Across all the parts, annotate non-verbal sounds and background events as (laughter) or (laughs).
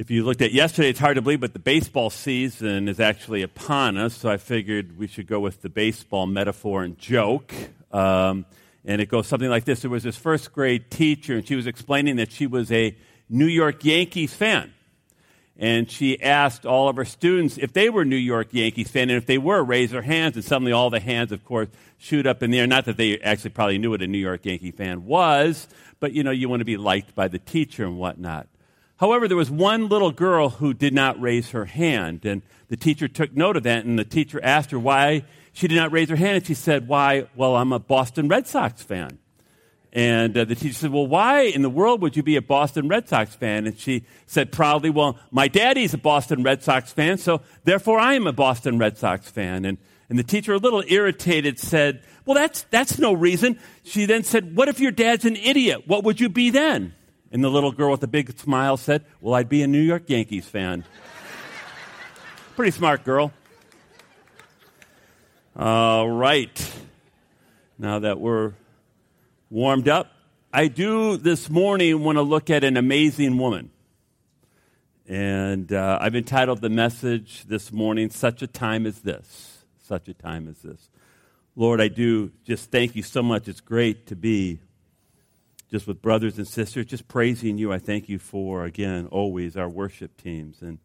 If you looked at yesterday, it's hard to believe, but the baseball season is actually upon us, so I figured we should go with the baseball metaphor and joke. Um, and it goes something like this There was this first grade teacher, and she was explaining that she was a New York Yankees fan. And she asked all of her students if they were New York Yankees fan, and if they were, raise their hands. And suddenly all the hands, of course, shoot up in the air. Not that they actually probably knew what a New York Yankee fan was, but you know, you want to be liked by the teacher and whatnot. However, there was one little girl who did not raise her hand, and the teacher took note of that, and the teacher asked her why she did not raise her hand, and she said, Why? Well, I'm a Boston Red Sox fan. And uh, the teacher said, Well, why in the world would you be a Boston Red Sox fan? And she said proudly, Well, my daddy's a Boston Red Sox fan, so therefore I am a Boston Red Sox fan. And, and the teacher, a little irritated, said, Well, that's, that's no reason. She then said, What if your dad's an idiot? What would you be then? And the little girl with the big smile said, Well, I'd be a New York Yankees fan. Pretty smart girl. All right. Now that we're warmed up, I do this morning want to look at an amazing woman. And uh, I've entitled the message this morning, Such a Time as This. Such a Time as This. Lord, I do just thank you so much. It's great to be just with brothers and sisters, just praising you. I thank you for, again, always our worship teams and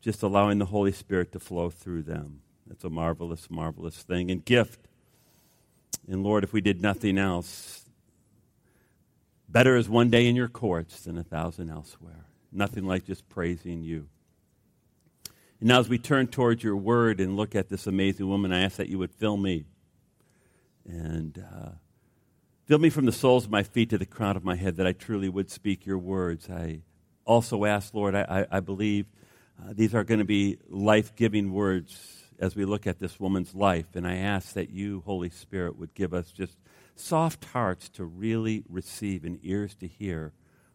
just allowing the Holy Spirit to flow through them. It's a marvelous, marvelous thing and gift. And Lord, if we did nothing else, better is one day in your courts than a thousand elsewhere. Nothing like just praising you. And now, as we turn towards your word and look at this amazing woman, I ask that you would fill me and uh, Fill me from the soles of my feet to the crown of my head that I truly would speak your words. I also ask, Lord, I, I, I believe uh, these are going to be life giving words as we look at this woman's life. And I ask that you, Holy Spirit, would give us just soft hearts to really receive and ears to hear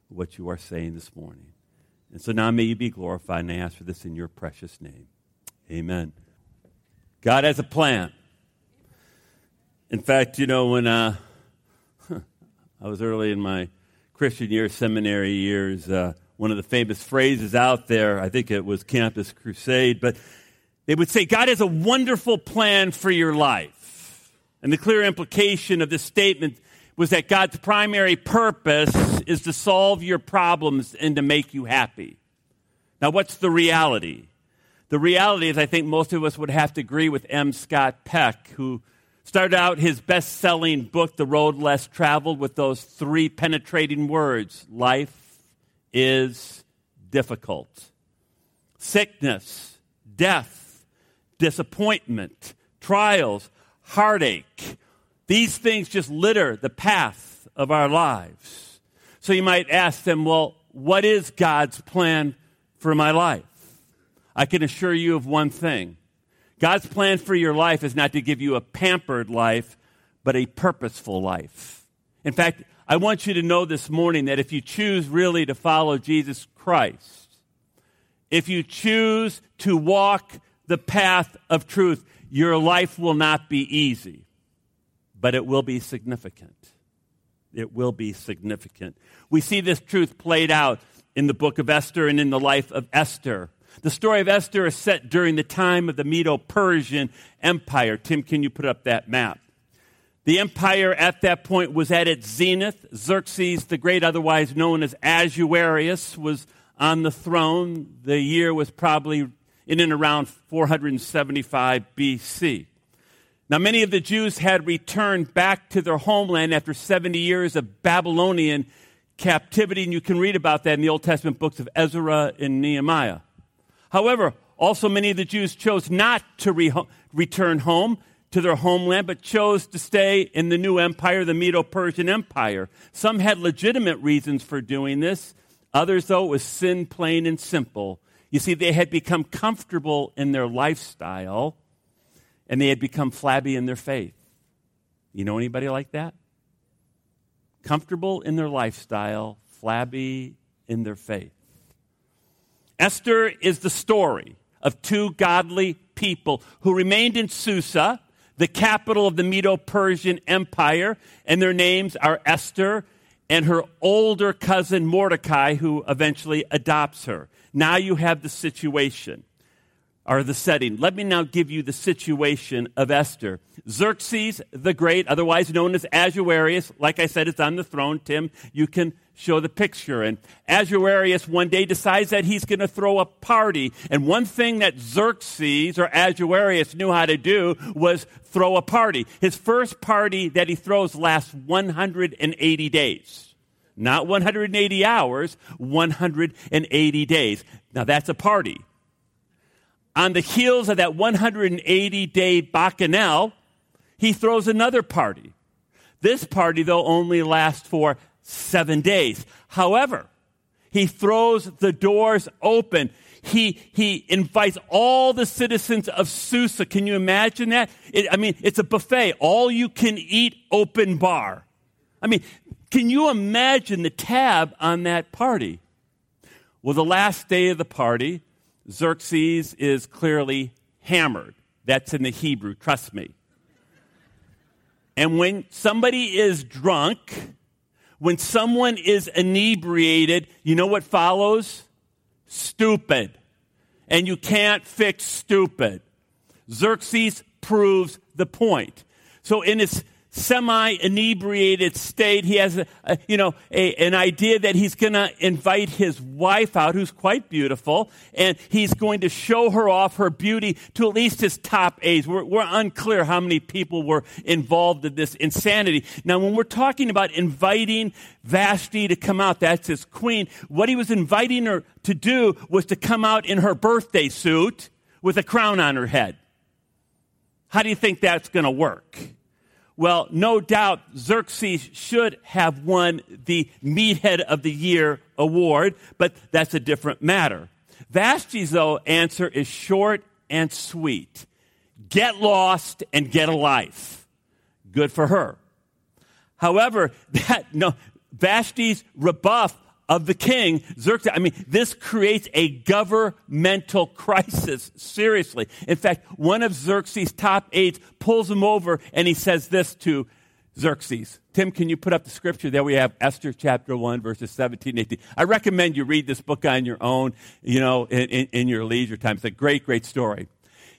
what you are saying this morning. And so now may you be glorified, and I ask for this in your precious name. Amen. God has a plan. In fact, you know, when. Uh, I was early in my Christian year, seminary years. Uh, one of the famous phrases out there, I think it was Campus Crusade, but they would say, God has a wonderful plan for your life. And the clear implication of this statement was that God's primary purpose is to solve your problems and to make you happy. Now, what's the reality? The reality is, I think most of us would have to agree with M. Scott Peck, who Started out his best selling book, The Road Less Traveled, with those three penetrating words life is difficult. Sickness, death, disappointment, trials, heartache. These things just litter the path of our lives. So you might ask them, well, what is God's plan for my life? I can assure you of one thing God's plan for your life is not to give you a pampered life, but a purposeful life. In fact, I want you to know this morning that if you choose really to follow Jesus Christ, if you choose to walk the path of truth, your life will not be easy, but it will be significant. It will be significant. We see this truth played out in the book of Esther and in the life of Esther. The story of Esther is set during the time of the Medo Persian Empire. Tim, can you put up that map? The empire at that point was at its zenith. Xerxes the Great, otherwise known as Ahasuerus, was on the throne. The year was probably in and around 475 BC. Now, many of the Jews had returned back to their homeland after 70 years of Babylonian captivity, and you can read about that in the Old Testament books of Ezra and Nehemiah. However, also many of the Jews chose not to re- return home to their homeland, but chose to stay in the new empire, the Medo Persian Empire. Some had legitimate reasons for doing this. Others, though, it was sin plain and simple. You see, they had become comfortable in their lifestyle and they had become flabby in their faith. You know anybody like that? Comfortable in their lifestyle, flabby in their faith. Esther is the story of two godly people who remained in Susa, the capital of the Medo Persian Empire, and their names are Esther and her older cousin Mordecai, who eventually adopts her. Now you have the situation or the setting. Let me now give you the situation of Esther. Xerxes the Great, otherwise known as Ahasuerus, like I said, is on the throne. Tim, you can show the picture. And Ahasuerus one day decides that he's going to throw a party. And one thing that Xerxes or Ahasuerus knew how to do was throw a party. His first party that he throws lasts 180 days. Not 180 hours, 180 days. Now that's a party. On the heels of that 180 day bacchanal, he throws another party. This party, though, only lasts for seven days. However, he throws the doors open. He, he invites all the citizens of Susa. Can you imagine that? It, I mean, it's a buffet, all you can eat open bar. I mean, can you imagine the tab on that party? Well, the last day of the party, Xerxes is clearly hammered. That's in the Hebrew, trust me. And when somebody is drunk, when someone is inebriated, you know what follows? Stupid. And you can't fix stupid. Xerxes proves the point. So in his semi inebriated state. He has, a, a, you know, a, an idea that he's going to invite his wife out, who's quite beautiful, and he's going to show her off her beauty to at least his top aides. We're, we're unclear how many people were involved in this insanity. Now, when we're talking about inviting Vashti to come out, that's his queen, what he was inviting her to do was to come out in her birthday suit with a crown on her head. How do you think that's going to work? Well, no doubt Xerxes should have won the Meathead of the Year award, but that's a different matter. Vashti's, though, answer is short and sweet. Get lost and get a life. Good for her. However, (laughs) that, no, Vashti's rebuff of the king, Xerxes. I mean, this creates a governmental crisis, seriously. In fact, one of Xerxes' top aides pulls him over and he says this to Xerxes. Tim, can you put up the scripture? There we have Esther chapter 1, verses 17 18. I recommend you read this book on your own, you know, in, in, in your leisure time. It's a great, great story.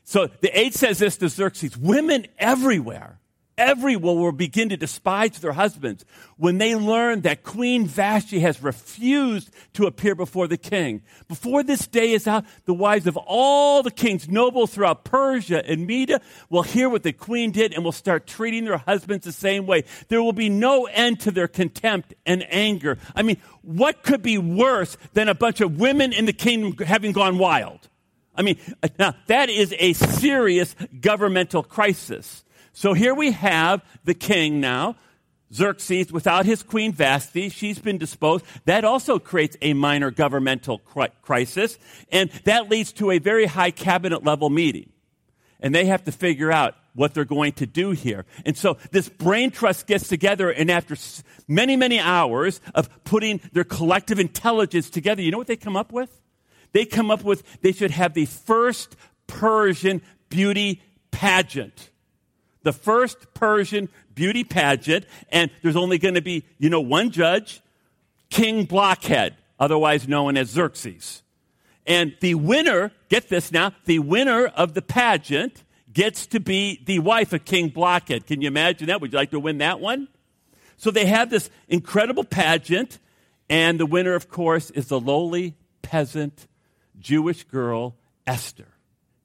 So the aide says this to Xerxes Women everywhere everyone will begin to despise their husbands when they learn that Queen Vashti has refused to appear before the king. Before this day is out, the wives of all the kings, nobles throughout Persia and Media, will hear what the queen did and will start treating their husbands the same way. There will be no end to their contempt and anger. I mean, what could be worse than a bunch of women in the kingdom having gone wild? I mean, now (laughs) that is a serious governmental crisis. So here we have the king now, Xerxes, without his queen Vashti. She's been disposed. That also creates a minor governmental crisis, and that leads to a very high cabinet level meeting. And they have to figure out what they're going to do here. And so this brain trust gets together, and after many, many hours of putting their collective intelligence together, you know what they come up with? They come up with they should have the first Persian beauty pageant the first Persian beauty pageant, and there's only going to be, you know, one judge, King Blockhead, otherwise known as Xerxes. And the winner, get this now, the winner of the pageant gets to be the wife of King Blockhead. Can you imagine that? Would you like to win that one? So they have this incredible pageant, and the winner, of course, is the lowly peasant Jewish girl, Esther.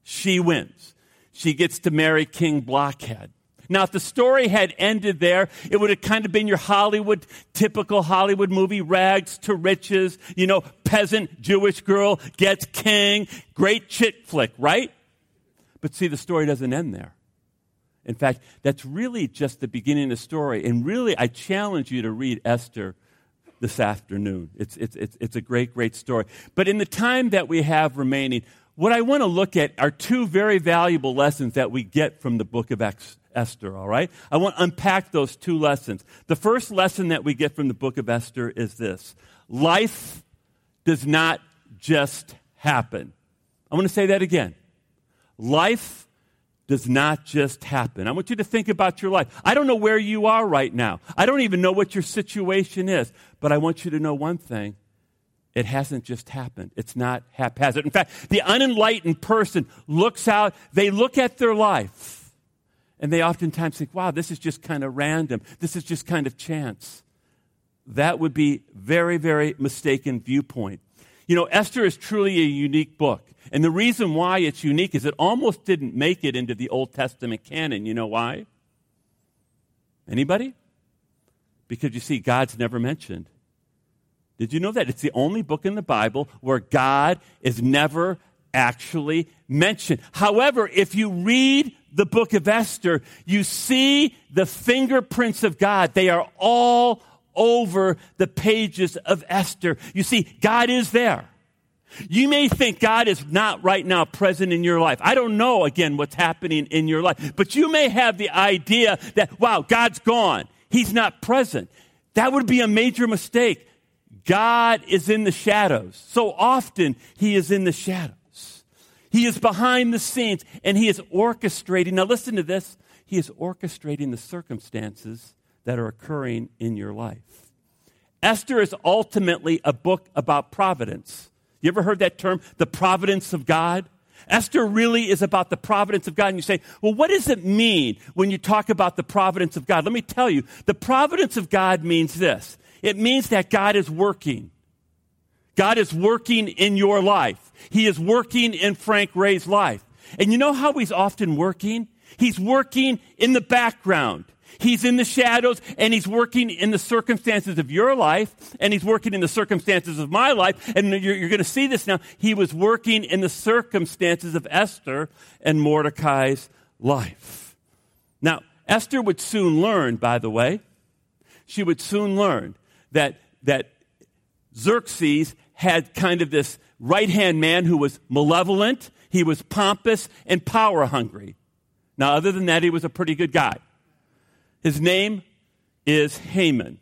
She wins she gets to marry King Blockhead. Now, if the story had ended there, it would have kind of been your Hollywood, typical Hollywood movie, rags to riches, you know, peasant Jewish girl gets king, great chick flick, right? But see, the story doesn't end there. In fact, that's really just the beginning of the story. And really, I challenge you to read Esther this afternoon. It's, it's, it's, it's a great, great story. But in the time that we have remaining, what I want to look at are two very valuable lessons that we get from the book of Esther, all right? I want to unpack those two lessons. The first lesson that we get from the book of Esther is this life does not just happen. I want to say that again. Life does not just happen. I want you to think about your life. I don't know where you are right now. I don't even know what your situation is, but I want you to know one thing. It hasn't just happened. It's not haphazard. In fact, the unenlightened person looks out, they look at their life, and they oftentimes think, wow, this is just kind of random. This is just kind of chance. That would be very, very mistaken viewpoint. You know, Esther is truly a unique book. And the reason why it's unique is it almost didn't make it into the Old Testament canon. You know why? Anybody? Because you see, God's never mentioned. Did you know that? It's the only book in the Bible where God is never actually mentioned. However, if you read the book of Esther, you see the fingerprints of God. They are all over the pages of Esther. You see, God is there. You may think God is not right now present in your life. I don't know, again, what's happening in your life, but you may have the idea that, wow, God's gone. He's not present. That would be a major mistake. God is in the shadows. So often, He is in the shadows. He is behind the scenes and He is orchestrating. Now, listen to this. He is orchestrating the circumstances that are occurring in your life. Esther is ultimately a book about providence. You ever heard that term, the providence of God? Esther really is about the providence of God. And you say, well, what does it mean when you talk about the providence of God? Let me tell you, the providence of God means this it means that God is working. God is working in your life. He is working in Frank Ray's life. And you know how he's often working? He's working in the background. He's in the shadows and he's working in the circumstances of your life and he's working in the circumstances of my life. And you're, you're going to see this now. He was working in the circumstances of Esther and Mordecai's life. Now, Esther would soon learn, by the way, she would soon learn that, that Xerxes had kind of this right hand man who was malevolent, he was pompous, and power hungry. Now, other than that, he was a pretty good guy. His name is Haman.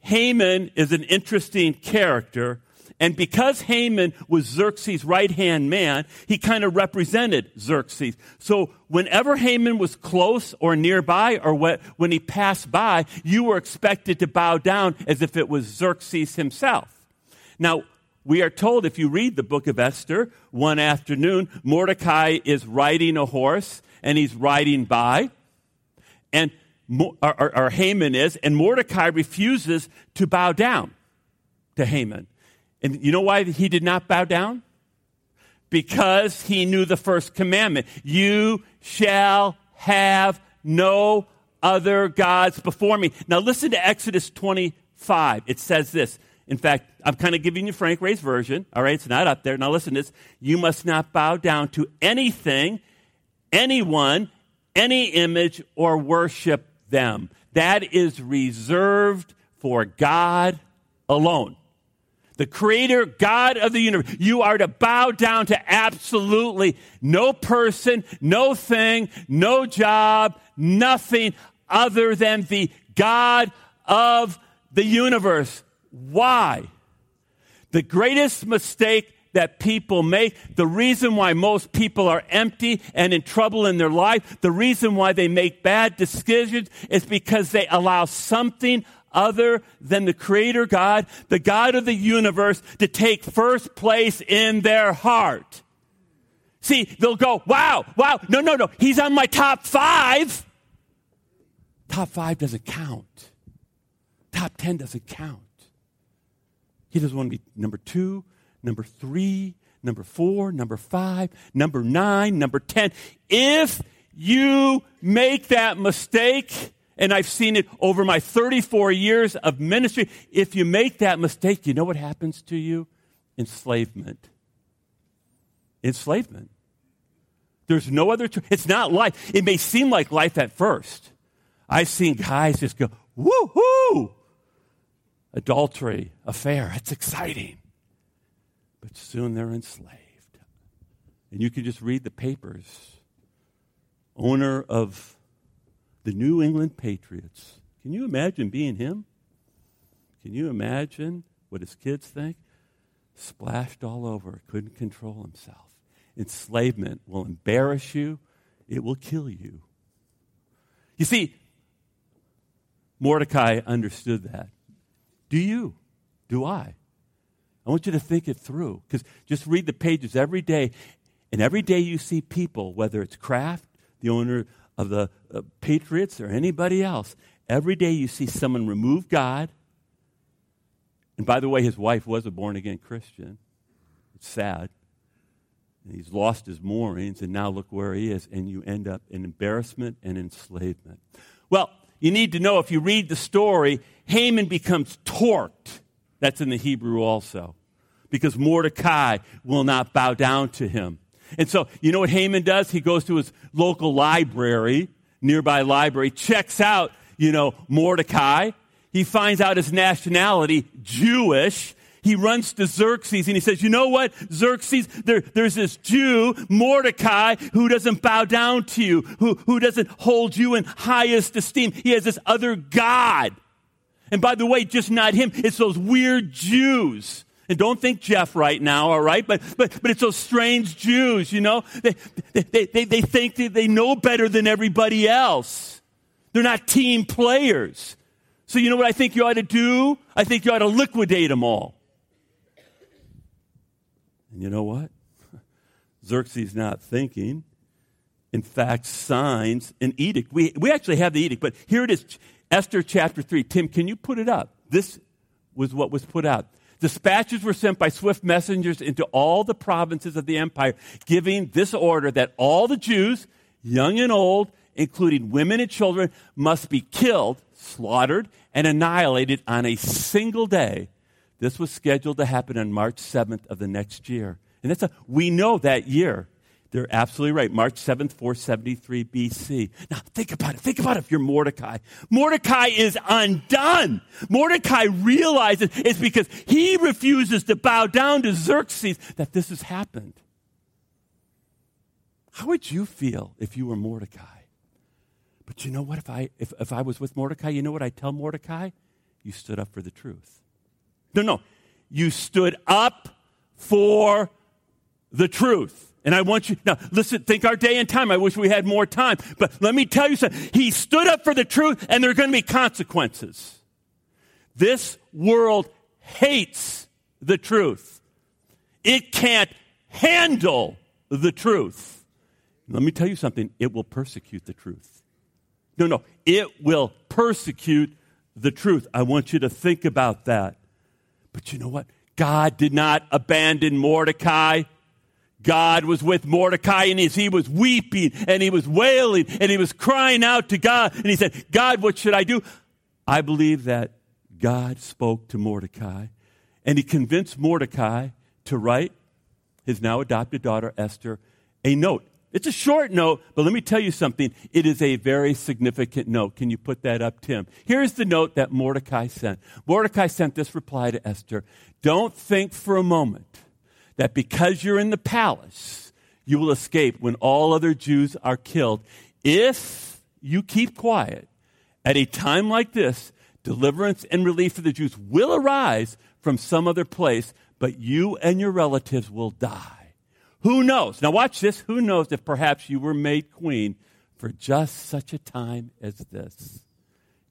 Haman is an interesting character. And because Haman was Xerxes' right hand man, he kind of represented Xerxes. So whenever Haman was close or nearby, or when he passed by, you were expected to bow down as if it was Xerxes himself. Now, we are told if you read the book of Esther, one afternoon, Mordecai is riding a horse and he's riding by and or, or, or Haman is, and Mordecai refuses to bow down to Haman. And you know why he did not bow down? Because he knew the first commandment You shall have no other gods before me. Now listen to Exodus 25. It says this. In fact, I'm kind of giving you Frank Ray's version. All right, it's not up there. Now listen to this. You must not bow down to anything, anyone, any image or worship them. That is reserved for God alone. The creator, God of the universe. You are to bow down to absolutely no person, no thing, no job, nothing other than the God of the universe. Why? The greatest mistake that people make, the reason why most people are empty and in trouble in their life, the reason why they make bad decisions is because they allow something other than the creator God, the God of the universe, to take first place in their heart. See, they'll go, wow, wow, no, no, no, he's on my top five. Top five doesn't count. Top 10 doesn't count. He doesn't want to be number two, number three, number four, number five, number nine, number 10. If you make that mistake, and I've seen it over my 34 years of ministry, if you make that mistake, you know what happens to you? Enslavement. Enslavement. There's no other, tr- it's not life. It may seem like life at first. I've seen guys just go, woohoo! Adultery, affair, it's exciting but soon they're enslaved. And you can just read the papers. Owner of the New England Patriots. Can you imagine being him? Can you imagine what his kids think? Splashed all over, couldn't control himself. Enslavement will embarrass you it will kill you. You see, Mordecai understood that. Do you? Do I? I want you to think it through because just read the pages every day. And every day you see people, whether it's Kraft, the owner of the uh, Patriots, or anybody else, every day you see someone remove God. And by the way, his wife was a born again Christian. It's sad. And he's lost his moorings, and now look where he is, and you end up in embarrassment and enslavement. Well, you need to know if you read the story, Haman becomes torqued. That's in the Hebrew also. Because Mordecai will not bow down to him. And so, you know what Haman does? He goes to his local library, nearby library, checks out, you know, Mordecai. He finds out his nationality, Jewish. He runs to Xerxes and he says, You know what, Xerxes? There, there's this Jew, Mordecai, who doesn't bow down to you, who, who doesn't hold you in highest esteem. He has this other God. And by the way, just not him, it's those weird Jews. And don't think Jeff right now, all right? But, but, but it's those strange Jews, you know? They, they, they, they think that they know better than everybody else. They're not team players. So you know what I think you ought to do? I think you ought to liquidate them all. And you know what? (laughs) Xerxes not thinking. In fact, signs an edict. We, we actually have the edict, but here it is Esther chapter 3. Tim, can you put it up? This was what was put out. Dispatches were sent by swift messengers into all the provinces of the empire, giving this order that all the Jews, young and old, including women and children, must be killed, slaughtered, and annihilated on a single day this was scheduled to happen on March 7th of the next year. And that's a, we know that year. They're absolutely right. March 7th, 473 BC. Now, think about it. Think about it if you're Mordecai. Mordecai is undone. Mordecai realizes it's because he refuses to bow down to Xerxes that this has happened. How would you feel if you were Mordecai? But you know what? If I, if, if I was with Mordecai, you know what I'd tell Mordecai? You stood up for the truth. No, no. You stood up for the truth. And I want you, now listen, think our day and time. I wish we had more time. But let me tell you something. He stood up for the truth and there are going to be consequences. This world hates the truth. It can't handle the truth. Let me tell you something. It will persecute the truth. No, no. It will persecute the truth. I want you to think about that. But you know what? God did not abandon Mordecai. God was with Mordecai and he was weeping and he was wailing and he was crying out to God and he said, God, what should I do? I believe that God spoke to Mordecai and he convinced Mordecai to write his now adopted daughter Esther a note. It's a short note, but let me tell you something. It is a very significant note. Can you put that up, Tim? Here's the note that Mordecai sent. Mordecai sent this reply to Esther Don't think for a moment that because you're in the palace, you will escape when all other Jews are killed. If you keep quiet, at a time like this, deliverance and relief for the Jews will arise from some other place, but you and your relatives will die. Who knows? Now, watch this. Who knows if perhaps you were made queen for just such a time as this?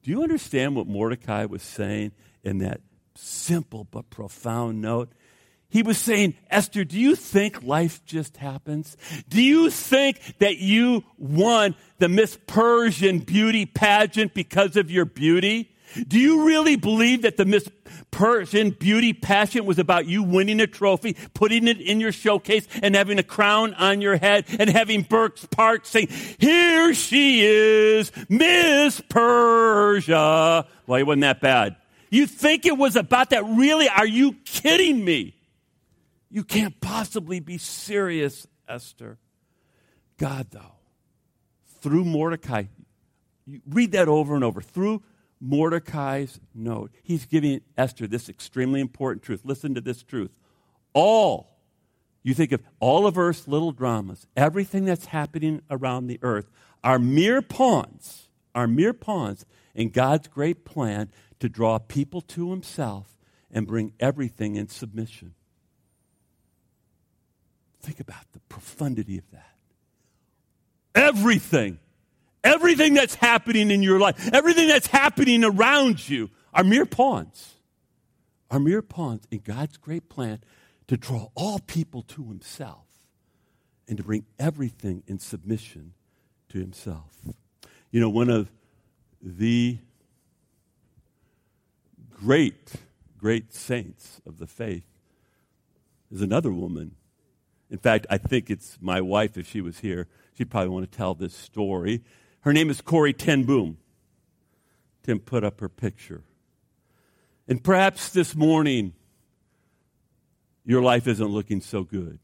Do you understand what Mordecai was saying in that simple but profound note? He was saying, Esther, do you think life just happens? Do you think that you won the Miss Persian beauty pageant because of your beauty? Do you really believe that the Miss Persian beauty pageant was about you winning a trophy, putting it in your showcase, and having a crown on your head, and having Bert Parks saying, Here she is, Miss Persia? Well, it wasn't that bad. You think it was about that? Really? Are you kidding me? You can't possibly be serious, Esther. God, though, through Mordecai, read that over and over. Through Mordecai's note. He's giving Esther this extremely important truth. Listen to this truth. All, you think of all of Earth's little dramas, everything that's happening around the earth, are mere pawns, are mere pawns in God's great plan to draw people to Himself and bring everything in submission. Think about the profundity of that. everything, everything that's happening in your life, everything that's happening around you are mere pawns. Are mere pawns in God's great plan to draw all people to Himself and to bring everything in submission to Himself. You know, one of the great, great saints of the faith is another woman. In fact, I think it's my wife, if she was here, she'd probably want to tell this story. Her name is Corrie ten Boom. Tim put up her picture. And perhaps this morning, your life isn't looking so good.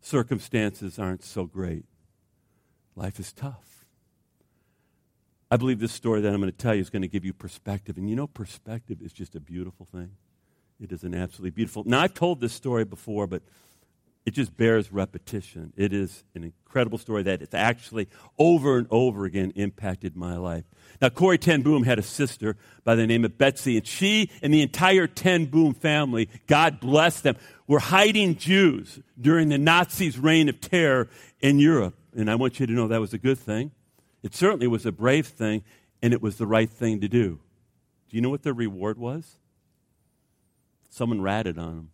Circumstances aren't so great. Life is tough. I believe this story that I'm going to tell you is going to give you perspective. And you know, perspective is just a beautiful thing. It is an absolutely beautiful. Now, I've told this story before, but it just bears repetition. It is an incredible story that it's actually over and over again impacted my life. Now, Corrie ten Boom had a sister by the name of Betsy, and she and the entire ten Boom family, God bless them, were hiding Jews during the Nazis' reign of terror in Europe. And I want you to know that was a good thing. It certainly was a brave thing, and it was the right thing to do. Do you know what their reward was? Someone ratted on them.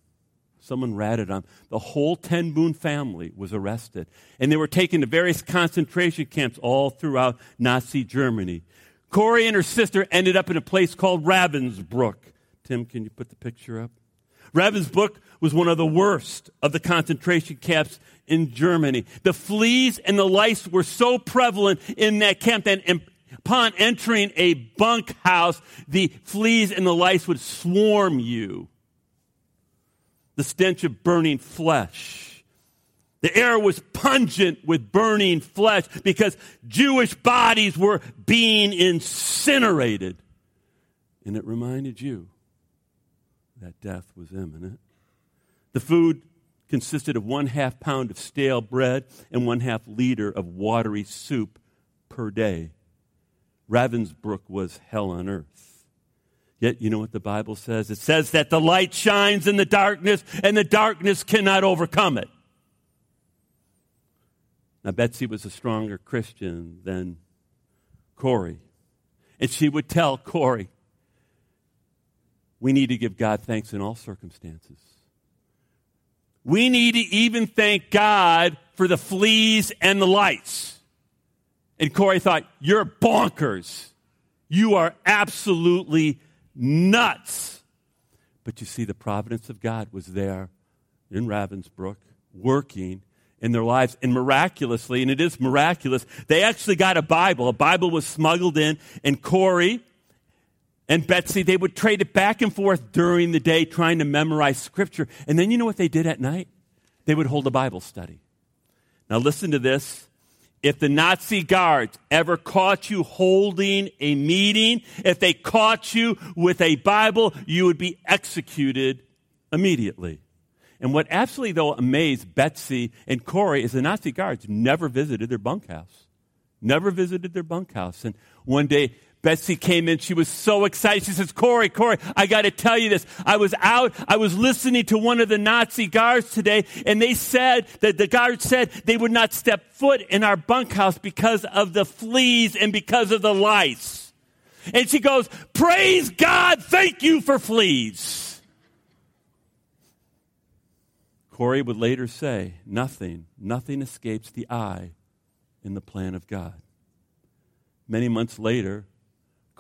Someone ratted on. The whole Ten Boom family was arrested, and they were taken to various concentration camps all throughout Nazi Germany. Corrie and her sister ended up in a place called Ravensbrück. Tim, can you put the picture up? Ravensbrück was one of the worst of the concentration camps in Germany. The fleas and the lice were so prevalent in that camp that upon entering a bunkhouse, the fleas and the lice would swarm you. The stench of burning flesh. The air was pungent with burning flesh because Jewish bodies were being incinerated. And it reminded you that death was imminent. The food consisted of one half pound of stale bread and one half liter of watery soup per day. Ravensbrück was hell on earth. Yet, you know what the Bible says? It says that the light shines in the darkness, and the darkness cannot overcome it. Now, Betsy was a stronger Christian than Corrie. And she would tell Corrie, we need to give God thanks in all circumstances. We need to even thank God for the fleas and the lights. And Corrie thought, You're bonkers. You are absolutely nuts. But you see, the providence of God was there in Ravensbrück working in their lives. And miraculously, and it is miraculous, they actually got a Bible. A Bible was smuggled in, and Corrie and Betsy, they would trade it back and forth during the day trying to memorize scripture. And then you know what they did at night? They would hold a Bible study. Now listen to this. If the Nazi guards ever caught you holding a meeting, if they caught you with a Bible, you would be executed immediately. And what absolutely, though, amazed Betsy and Corrie is the Nazi guards never visited their bunkhouse. Never visited their bunkhouse. And one day, Betsy came in. She was so excited. She says, Corrie, Corrie, I got to tell you this. I was out. I was listening to one of the Nazi guards today, and they said that the guards said they would not step foot in our bunkhouse because of the fleas and because of the lice. And she goes, Praise God. Thank you for fleas. Corrie would later say, Nothing, nothing escapes the eye in the plan of God. Many months later,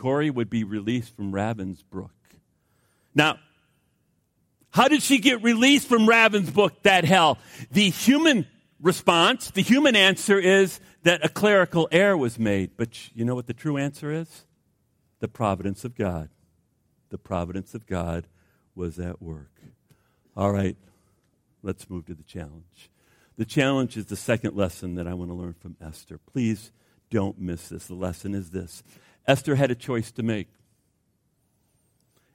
Corrie would be released from Ravensbrück. Now, how did she get released from Ravensbrück, that hell? The human response, the human answer is that a clerical error was made. But you know what the true answer is? The providence of God. The providence of God was at work. All right, let's move to the challenge. The challenge is the second lesson that I want to learn from Esther. Please don't miss this. The lesson is this Esther had a choice to make.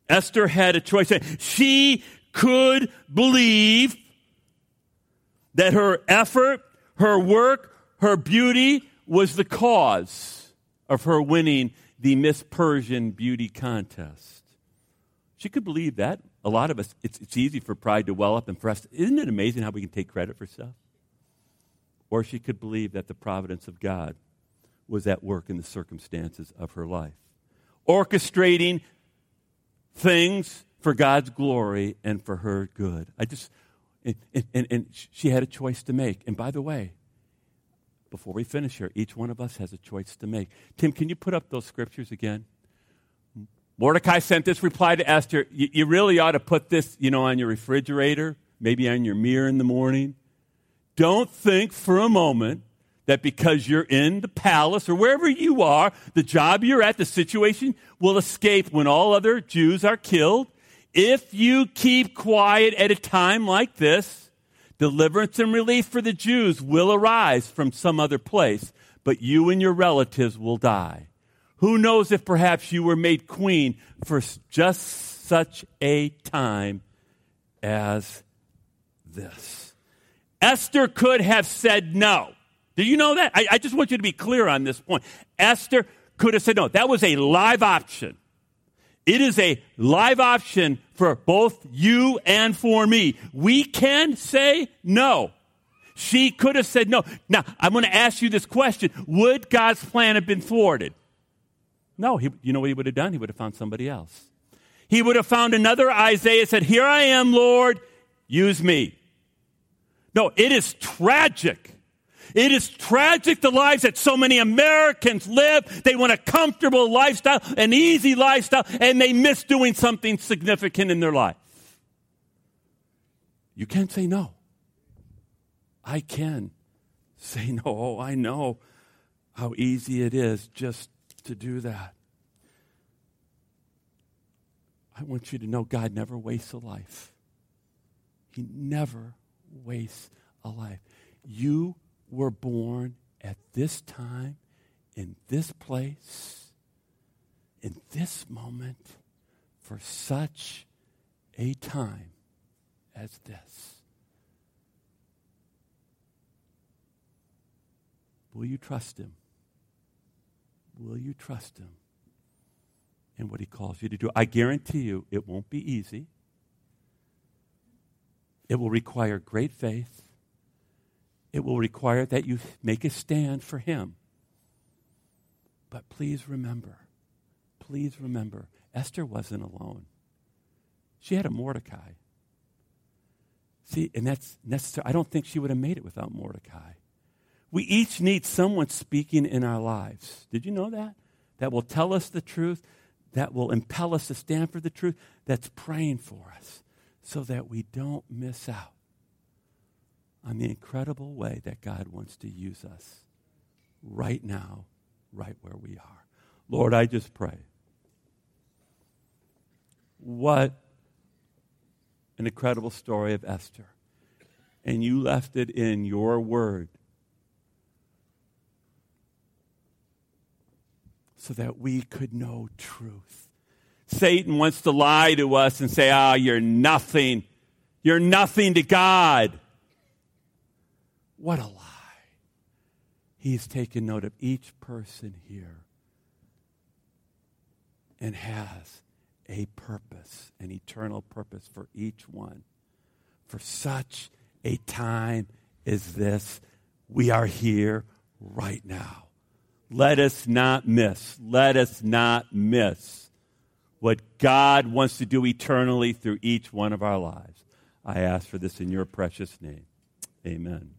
Esther had a choice. She could believe that her effort, her work, her beauty was the cause of her winning the Miss Persian beauty contest. She could believe that. A lot of us, it's, it's easy for pride to well up and for us. Isn't it amazing how we can take credit for stuff? or she could believe that the providence of God was at work in the circumstances of her life, orchestrating things for God's glory and for her good. I just, and, and, and she had a choice to make. And by the way, before we finish here, each one of us has a choice to make. Tim, can you put up those scriptures again? Mordecai sent this reply to Esther. You, you really ought to put this, you know, on your refrigerator, maybe on your mirror in the morning. Don't think for a moment that because you're in the palace or wherever you are, the job you're at, the situation will escape when all other Jews are killed. If you keep quiet at a time like this, deliverance and relief for the Jews will arise from some other place, but you and your relatives will die. Who knows if perhaps you were made queen for just such a time as this? Esther could have said no. Do you know that? I, I, just want you to be clear on this point. Esther could have said no. That was a live option. It is a live option for both you and for me. We can say no. She could have said no. Now, I'm going to ask you this question Would God's plan have been thwarted? No, he, you know what he would have done? He would have found somebody else. He would have found another Isaiah, said, Here I am, Lord, use me. No, it is tragic. It is tragic the lives that so many Americans live. They want a comfortable lifestyle, an easy lifestyle, and they miss doing something significant in their life. You can't say no. I can say no. Oh, I know how easy it is just to do that. I want you to know God never wastes a life. He never wastes a life. You were born at this time, in this place, in this moment, for such a time as this. Will you trust Him? Will you trust Him in what He calls you to do? I guarantee you it won't be easy. It will require great faith. It will require that you make a stand for Him. But please remember, please remember, Esther wasn't alone. She had a Mordecai. See, and that's necessary. I don't think she would have made it without Mordecai. We each need someone speaking in our lives. Did you know that? That will tell us the truth, that will impel us to stand for the truth, that's praying for us so that we don't miss out on the incredible way that God wants to use us right now, right where we are. Lord, I just pray. What an incredible story of Esther. And you left it in your word so that we could know truth. Satan wants to lie to us and say, ah, oh, you're nothing. You're nothing to God. What a lie. He's taken note of each person here and has a purpose, an eternal purpose for each one. For such a time as this, we are here right now. Let us not miss, let us not miss what God wants to do eternally through each one of our lives. I ask for this in your precious name. Amen.